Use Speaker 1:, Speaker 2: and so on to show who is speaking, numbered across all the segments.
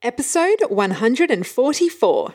Speaker 1: Episode 144.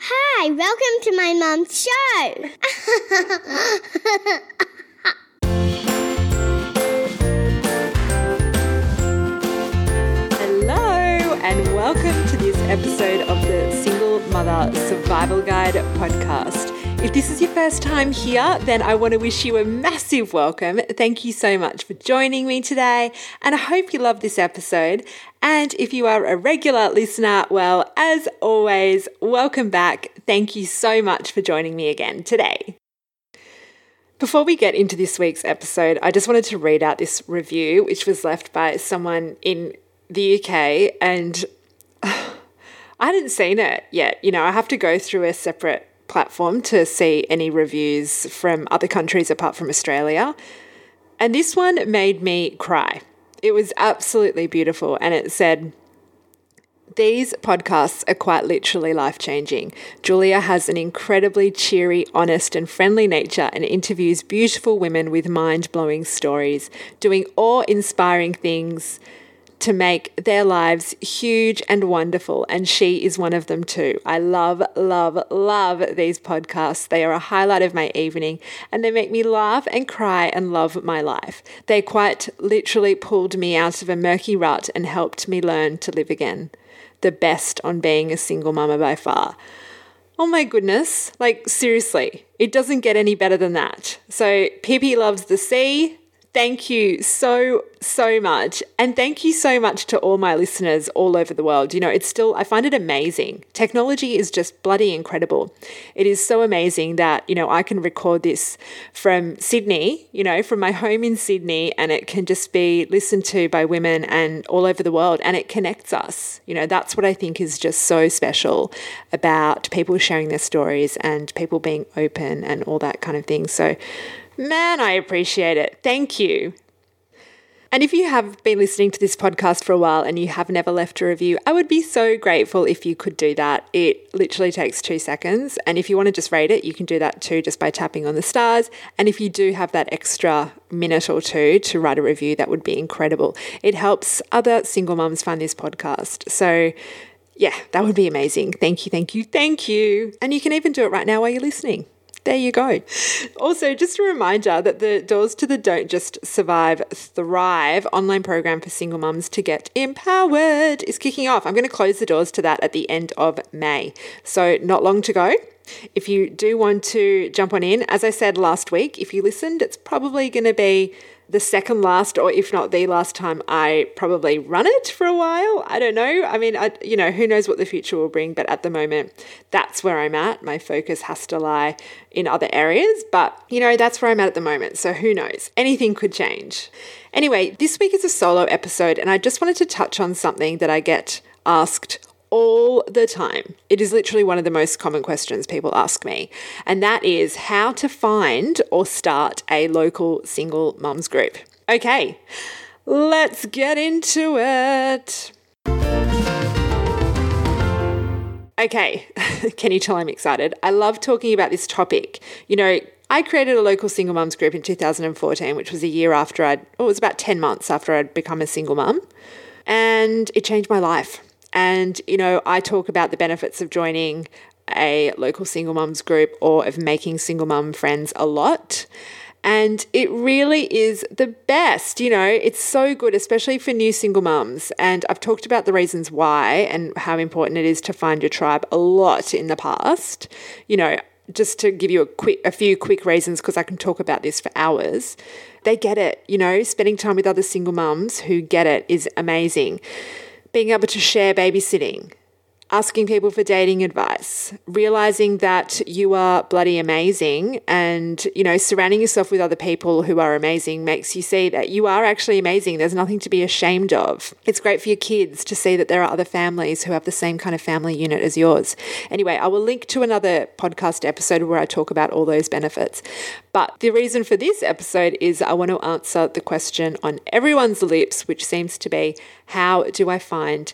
Speaker 2: Hi, welcome to my mum's show.
Speaker 1: Hello, and welcome to episode of the Single Mother Survival Guide podcast. If this is your first time here, then I want to wish you a massive welcome. Thank you so much for joining me today, and I hope you love this episode. And if you are a regular listener, well, as always, welcome back. Thank you so much for joining me again today. Before we get into this week's episode, I just wanted to read out this review, which was left by someone in the UK, and hadn't seen it yet. You know, I have to go through a separate platform to see any reviews from other countries apart from Australia. And this one made me cry. It was absolutely beautiful. And it said, these podcasts are quite literally life changing. Julia has an incredibly cheery, honest, and friendly nature and interviews beautiful women with mind blowing stories, doing awe inspiring things to make their lives huge and wonderful. And she is one of them too. I love, love, love these podcasts. They are a highlight of my evening and they make me laugh and cry and love my life. They quite literally pulled me out of a murky rut and helped me learn to live again. The best on being a single mama by far. Oh my goodness. Like, seriously, it doesn't get any better than that. So, Pippi loves the sea. Thank you so, so much. And thank you so much to all my listeners all over the world. You know, it's still, I find it amazing. Technology is just bloody incredible. It is so amazing that, you know, I can record this from Sydney, you know, from my home in Sydney, and it can just be listened to by women and all over the world, and it connects us. You know, that's what I think is just so special about people sharing their stories and people being open and all that kind of thing. So, Man, I appreciate it. Thank you. And if you have been listening to this podcast for a while and you have never left a review, I would be so grateful if you could do that. It literally takes two seconds. And if you want to just rate it, you can do that too just by tapping on the stars. And if you do have that extra minute or two to write a review, that would be incredible. It helps other single mums find this podcast. So, yeah, that would be amazing. Thank you, thank you, thank you. And you can even do it right now while you're listening there you go. Also, just a reminder that the Doors to the Don't Just Survive, Thrive online program for single mums to get empowered is kicking off. I'm going to close the doors to that at the end of May. So, not long to go. If you do want to jump on in, as I said last week, if you listened, it's probably going to be the second last, or if not the last time I probably run it for a while. I don't know. I mean, I, you know, who knows what the future will bring, but at the moment, that's where I'm at. My focus has to lie in other areas, but you know, that's where I'm at at the moment. So who knows? Anything could change. Anyway, this week is a solo episode, and I just wanted to touch on something that I get asked all the time. It is literally one of the most common questions people ask me, and that is how to find or start a local single mums group. Okay, let's get into it. Okay, can you tell I'm excited? I love talking about this topic. You know, I created a local single mums group in 2014, which was a year after I'd, oh, it was about 10 months after I'd become a single mum, and it changed my life. And, you know, I talk about the benefits of joining a local single mums group or of making single mum friends a lot. And it really is the best. You know, it's so good, especially for new single mums. And I've talked about the reasons why and how important it is to find your tribe a lot in the past. You know, just to give you a quick a few quick reasons because I can talk about this for hours. They get it, you know, spending time with other single mums who get it is amazing being able to share babysitting, asking people for dating advice, realizing that you are bloody amazing and, you know, surrounding yourself with other people who are amazing makes you see that you are actually amazing. There's nothing to be ashamed of. It's great for your kids to see that there are other families who have the same kind of family unit as yours. Anyway, I will link to another podcast episode where I talk about all those benefits. But the reason for this episode is I want to answer the question on everyone's lips, which seems to be how do I find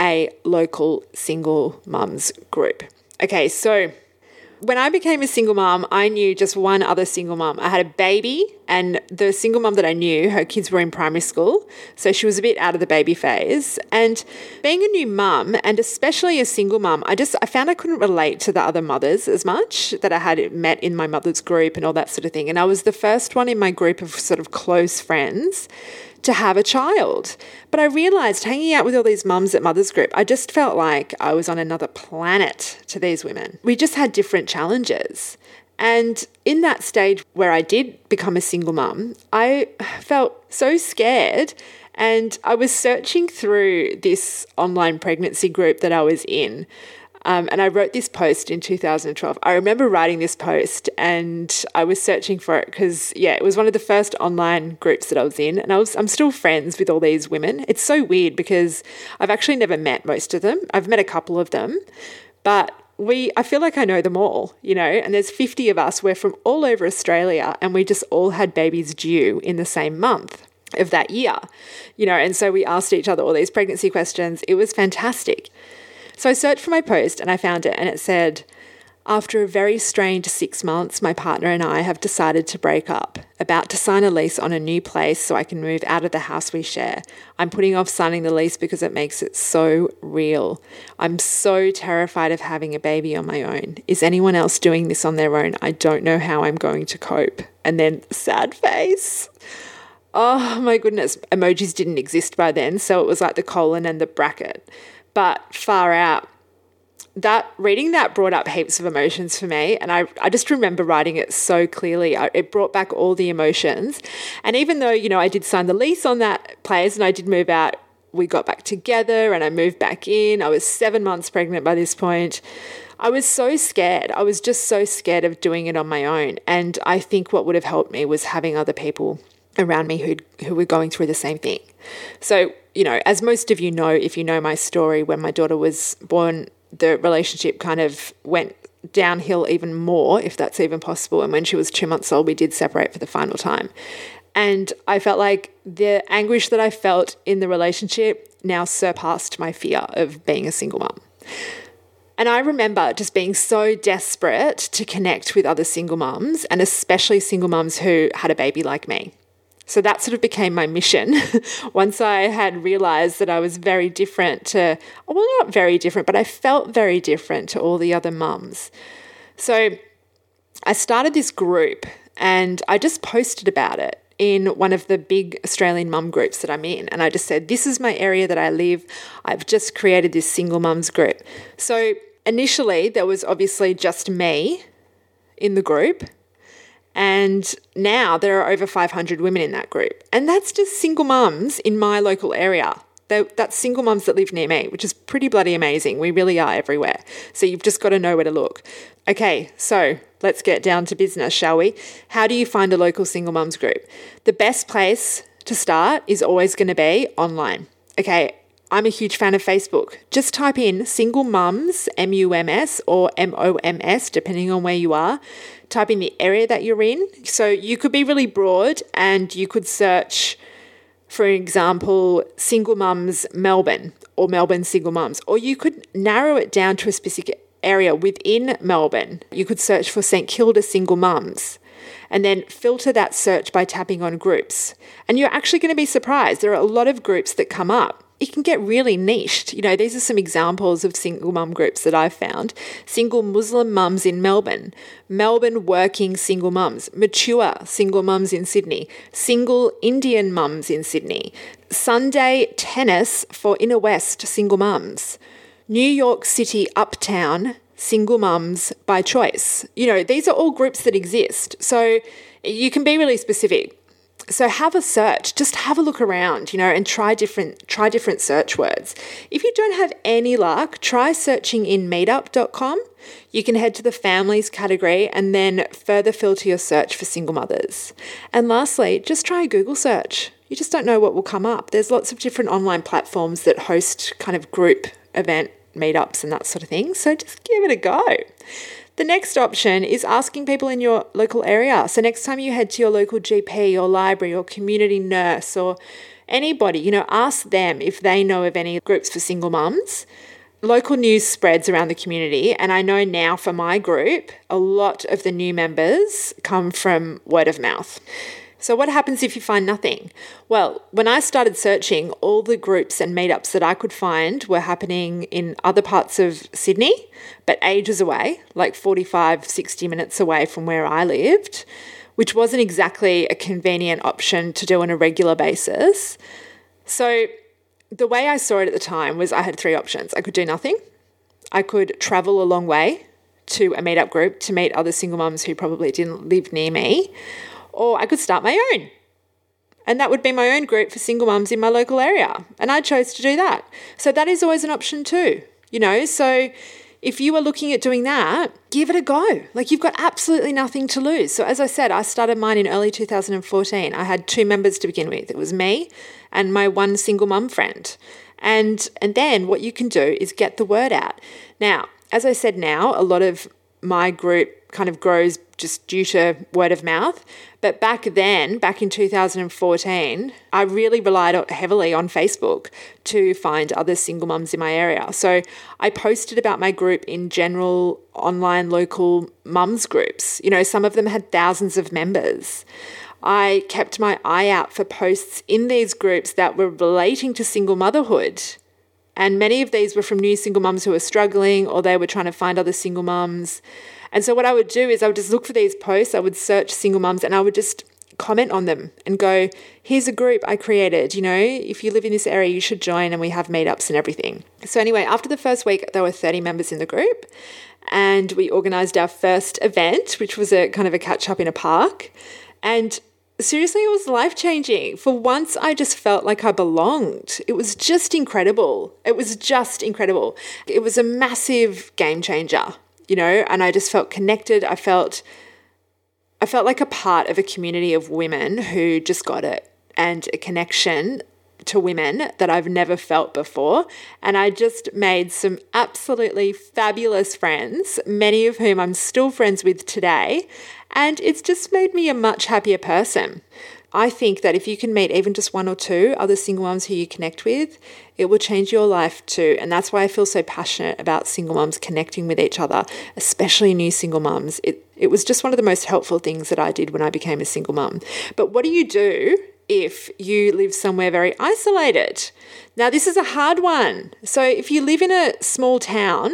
Speaker 1: a local single mums group? Okay, so When I became a single mom, I knew just one other single mom. I had a baby, and the single mom that I knew, her kids were in primary school, so she was a bit out of the baby phase. And being a new mum, and especially a single mum, I just I found I couldn't relate to the other mothers as much that I had met in my mother's group and all that sort of thing. And I was the first one in my group of sort of close friends to have a child. But I realized hanging out with all these mums at Mother's Group, I just felt like I was on another planet to these women. We just had different challenges. And in that stage where I did become a single mum, I felt so scared. And I was searching through this online pregnancy group that I was in. Um, and I wrote this post in 2012. I remember writing this post and I was searching for it because, yeah, it was one of the first online groups that I was in. And I was, I'm still friends with all these women. It's so weird because I've actually never met most of them. I've met a couple of them, but we, I feel like I know them all, you know, and there's 50 of us. We're from all over Australia and we just all had babies due in the same month of that year, you know, and so we asked each other all these pregnancy questions. It was fantastic. So I searched for my post and I found it, and it said, after a very strained six months, my partner and I have decided to break up. About to sign a lease on a new place so I can move out of the house we share. I'm putting off signing the lease because it makes it so real. I'm so terrified of having a baby on my own. Is anyone else doing this on their own? I don't know how I'm going to cope. And then, sad face. Oh my goodness, emojis didn't exist by then, so it was like the colon and the bracket but far out. That reading that brought up heaps of emotions for me, and I, I just remember writing it so clearly. I, it brought back all the emotions, and even though you know I did sign the lease on that place and I did move out, we got back together and I moved back in. I was seven months pregnant by this point. I was so scared. I was just so scared of doing it on my own. And I think what would have helped me was having other people around me who who were going through the same thing. So you know, as most of you know, if you know my story, when my daughter was born, the relationship kind of went downhill even more, if that's even possible. And when she was two months old, we did separate for the final time. And I felt like the anguish that I felt in the relationship now surpassed my fear of being a single mom. And I remember just being so desperate to connect with other single mums, and especially single mums who had a baby like me. So that sort of became my mission once I had realized that I was very different to, well, not very different, but I felt very different to all the other mums. So I started this group and I just posted about it in one of the big Australian mum groups that I'm in. And I just said, This is my area that I live. I've just created this single mums group. So initially, there was obviously just me in the group. And now there are over 500 women in that group. And that's just single mums in my local area. that's single mums that live near me, which is pretty bloody amazing. We really are everywhere. So you've just got to know where to look. Okay, so let's get down to business, shall we? How do you find a local single mums group? The best place to start is always going to be online. Okay, I'm a huge fan of Facebook. Just type in single mums, M U M S, or M O M S, depending on where you are type in the area that you're in. So you could be really broad and you could search, for example, single mums Melbourne or Melbourne single mums, or you could narrow it down to a specific area within Melbourne. You could search for St Kilda single mums and then filter that search by tapping on groups. And you're actually going to be surprised. There are a lot of groups that come up it can get really niched. You know, these are some examples of single mum groups that I've found. Single Muslim mums in Melbourne, Melbourne working single mums, mature single mums in Sydney, single Indian mums in Sydney, Sunday tennis for inner west single mums, New York City uptown single mums by choice. You know, these are all groups that exist. So you can be really specific so have a search just have a look around you know and try different try different search words. If you don't have any luck try searching in meetup.com you can head to the families category and then further filter your search for single mothers. And lastly just try a google search. You just don't know what will come up. There's lots of different online platforms that host kind of group event meetups and that sort of thing. So just give it a go the next option is asking people in your local area. So, next time you head to your local GP or library or community nurse or anybody, you know, ask them if they know of any groups for single mums local news spreads around the community. And I know now for my group, a lot of the new members come from word of mouth. So, what happens if you find nothing? Well, when I started searching, all the groups and meetups that I could find were happening in other parts of Sydney, but ages away, like 45, 60 minutes away from where I lived, which wasn't exactly a convenient option to do on a regular basis. So, the way I saw it at the time was I had three options. I could do nothing, I could travel a long way to a meetup group to meet other single mums who probably didn't live near me, or I could start my own. And that would be my own group for single mums in my local area. And I chose to do that. So that is always an option too, you know? So if you are looking at doing that, give it a go. Like you've got absolutely nothing to lose. So as I said, I started mine in early 2014. I had two members to begin with. It was me and my one single mum friend. And and then what you can do is get the word out. Now, as I said now, a lot of my group kind of grows just due to word of mouth. But back then, back in 2014, I really relied heavily on Facebook to find other single mums in my area. So I posted about my group in general online local mums groups. You know, some of them had thousands of members. I kept my eye out for posts in these groups that were relating to single motherhood. And many of these were from new single mums who were struggling or they were trying to find other single mums. And so what I would do is I would just look for these posts, I would search single mums and I would just comment on them and go, here's a group I created. You know, if you live in this area, you should join and we have meetups and everything. So, anyway, after the first week, there were 30 members in the group and we organized our first event, which was a kind of a catch up in a park. And seriously, it was life changing. For once, I just felt like I belonged. It was just incredible. It was just incredible. It was a massive game changer you know, and I just felt connected. I felt I felt like a part of a community of women who just got it and a connection to women that I've never felt before. And I just made some absolutely fabulous friends, many of whom I'm still friends with today. And it's just made me a much happier person. I think that if you can meet even just one or two other single moms who you connect with, it will change your life too. And that's why I feel so passionate about single moms connecting with each other, especially new single moms. It, it was just one of the most helpful things that I did when I became a single mom. But what do you do if you live somewhere very isolated? Now, this is a hard one. So, if you live in a small town,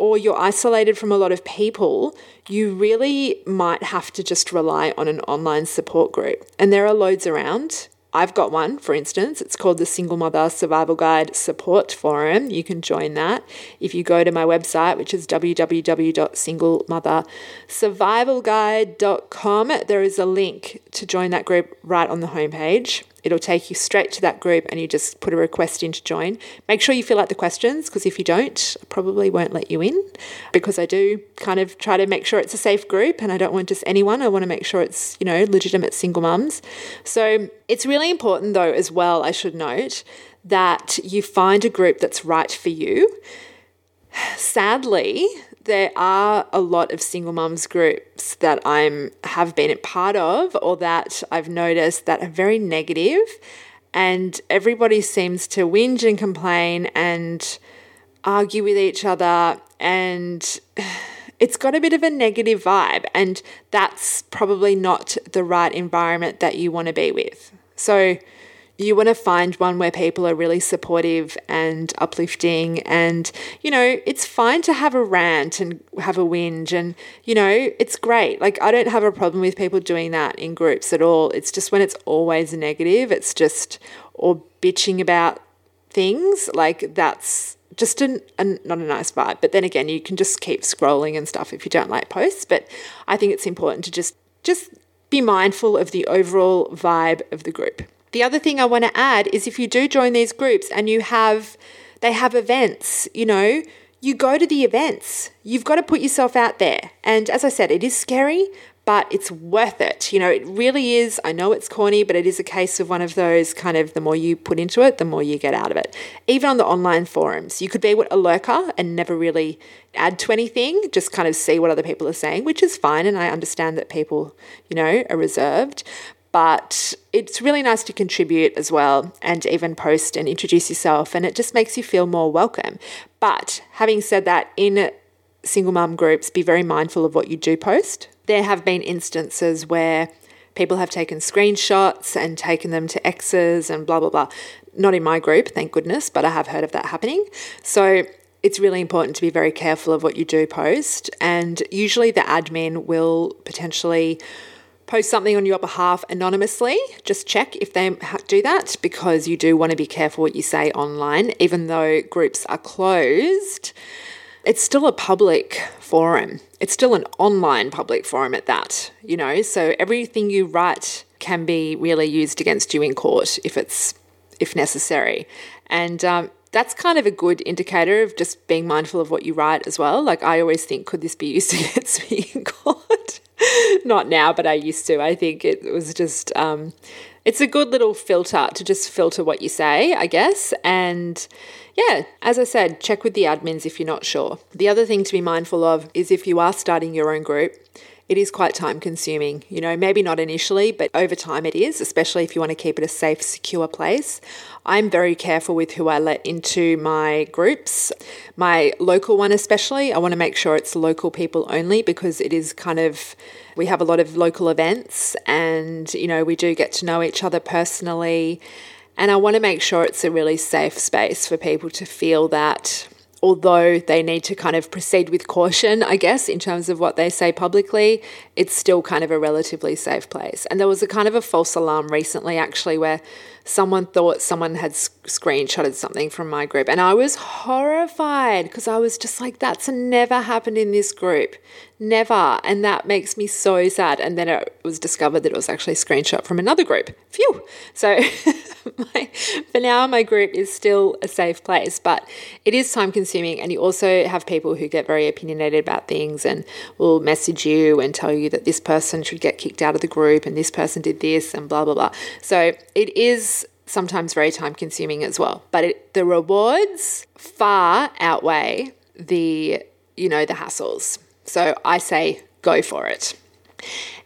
Speaker 1: or you're isolated from a lot of people, you really might have to just rely on an online support group. And there are loads around. I've got one, for instance. It's called the Single Mother Survival Guide Support Forum. You can join that if you go to my website, which is www.singlemothersurvivalguide.com. There is a link to join that group right on the homepage. It'll take you straight to that group and you just put a request in to join. Make sure you fill out the questions because if you don't, I probably won't let you in because I do kind of try to make sure it's a safe group and I don't want just anyone. I want to make sure it's, you know, legitimate single mums. So it's really important though, as well, I should note, that you find a group that's right for you. Sadly, there are a lot of single mums groups that I'm have been a part of or that I've noticed that are very negative and everybody seems to whinge and complain and argue with each other and it's got a bit of a negative vibe and that's probably not the right environment that you want to be with. So you want to find one where people are really supportive and uplifting and you know it's fine to have a rant and have a whinge and you know it's great. Like i don't have a problem with people doing that in groups at all. It's just when it's always negative it's just or bitching about things like that's just an, a, not a nice vibe. But then again you can just keep scrolling and stuff if you don't like posts. But i think it's important to just just be mindful of the overall vibe of the group the other thing I want to add is if you do join these groups and you have, they have events, you know, you go to the events. You've got to put yourself out there. And as I said, it is scary, but it's worth it. You know, it really is. I know it's corny, but it is a case of one of those kind of the more you put into it, the more you get out of it. Even on the online forums, you could be a lurker and never really add to anything, just kind of see what other people are saying, which is fine. And I understand that people, you know, are reserved. But it's really nice to contribute as well and even post and introduce yourself, and it just makes you feel more welcome. But having said that, in single mum groups, be very mindful of what you do post. There have been instances where people have taken screenshots and taken them to exes and blah, blah, blah. Not in my group, thank goodness, but I have heard of that happening. So it's really important to be very careful of what you do post. And usually the admin will potentially post something on your behalf anonymously. Just check if they do that because you do want to be careful what you say online, even though groups are closed. It's still a public forum. It's still an online public forum at that, you know. So everything you write can be really used against you in court if it's if necessary. And um, that's kind of a good indicator of just being mindful of what you write as well. Like I always think, could this be used against me in court? Not now, but I used to. I think it was just, um, it's a good little filter to just filter what you say, I guess. And yeah, as I said, check with the admins if you're not sure. The other thing to be mindful of is if you are starting your own group, it is quite time consuming. You know, maybe not initially, but over time it is, especially if you want to keep it a safe, secure place. I'm very careful with who I let into my groups, my local one especially. I want to make sure it's local people only because it is kind of, we have a lot of local events and, you know, we do get to know each other personally. And I want to make sure it's a really safe space for people to feel that although they need to kind of proceed with caution, I guess, in terms of what they say publicly, it's still kind of a relatively safe place. And there was a kind of a false alarm recently, actually, where someone thought someone had screenshotted something from my group. And I was horrified because I was just like, that's never happened in this group. Never. And that makes me so sad. And then it was discovered that it was actually a screenshot from another group. Phew. So my, for now, my group is still a safe place, but it is time consuming. And you also have people who get very opinionated about things and will message you and tell you that this person should get kicked out of the group and this person did this and blah, blah, blah. So it is sometimes very time consuming as well. But it, the rewards far outweigh the, you know, the hassles. So I say go for it.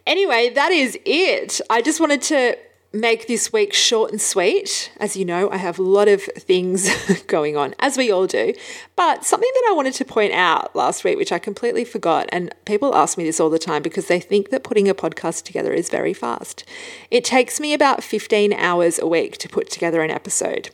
Speaker 1: Anyway, that is it. I just wanted to make this week short and sweet. As you know, I have a lot of things going on, as we all do. But something that I wanted to point out last week, which I completely forgot, and people ask me this all the time because they think that putting a podcast together is very fast. It takes me about 15 hours a week to put together an episode.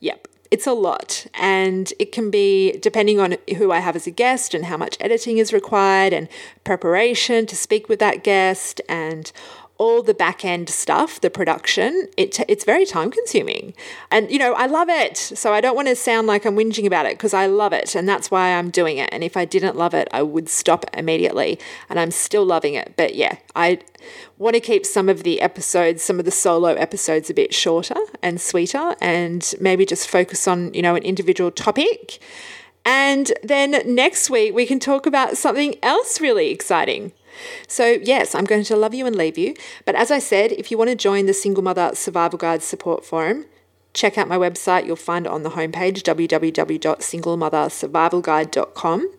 Speaker 1: Yep. It's a lot, and it can be depending on who I have as a guest and how much editing is required, and preparation to speak with that guest, and all the back end stuff, the production, it t- it's very time consuming. And, you know, I love it. So I don't want to sound like I'm whinging about it because I love it. And that's why I'm doing it. And if I didn't love it, I would stop immediately. And I'm still loving it. But yeah, I want to keep some of the episodes, some of the solo episodes a bit shorter and sweeter and maybe just focus on, you know, an individual topic. And then next week, we can talk about something else really exciting. So, yes, I'm going to love you and leave you. But as I said, if you want to join the Single Mother Survival Guide Support Forum, check out my website. You'll find it on the homepage, www.singlemothersurvivalguide.com.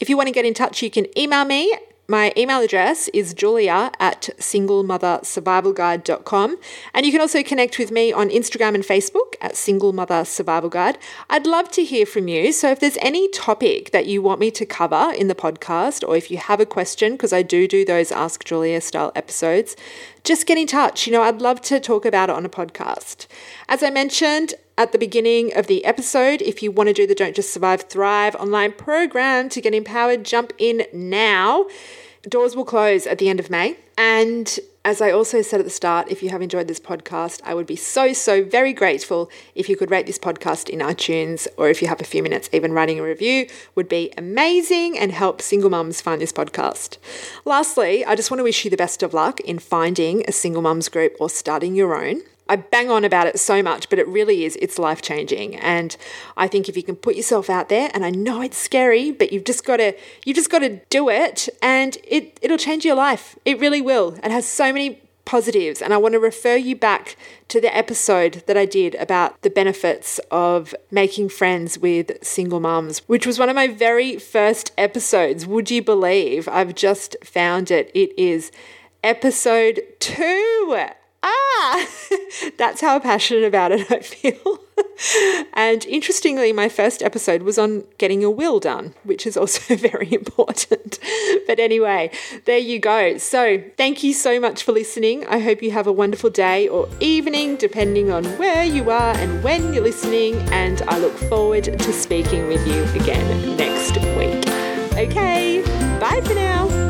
Speaker 1: If you want to get in touch, you can email me my email address is julia at singlemothersurvivalguide.com. And you can also connect with me on Instagram and Facebook at Single Mother Survival Guide. I'd love to hear from you. So if there's any topic that you want me to cover in the podcast, or if you have a question, because I do do those Ask Julia style episodes, just get in touch. You know, I'd love to talk about it on a podcast. As I mentioned, at the beginning of the episode. If you want to do the Don't Just Survive, Thrive online program to get empowered, jump in now. Doors will close at the end of May. And as I also said at the start, if you have enjoyed this podcast, I would be so, so very grateful if you could rate this podcast in iTunes or if you have a few minutes, even writing a review would be amazing and help single mums find this podcast. Lastly, I just want to wish you the best of luck in finding a single mums group or starting your own. I bang on about it so much, but it really is, it's life changing. And I think if you can put yourself out there, and I know it's scary, but you've just got to, you've just got to do it and it, it'll change your life. It really will. It has so many positives. And I want to refer you back to the episode that I did about the benefits of making friends with single moms, which was one of my very first episodes. Would you believe I've just found it? It is episode two. Ah, that's how passionate about it I feel. and interestingly, my first episode was on getting a will done, which is also very important. but anyway, there you go. So, thank you so much for listening. I hope you have a wonderful day or evening, depending on where you are and when you're listening. And I look forward to speaking with you again next week. Okay, bye for now.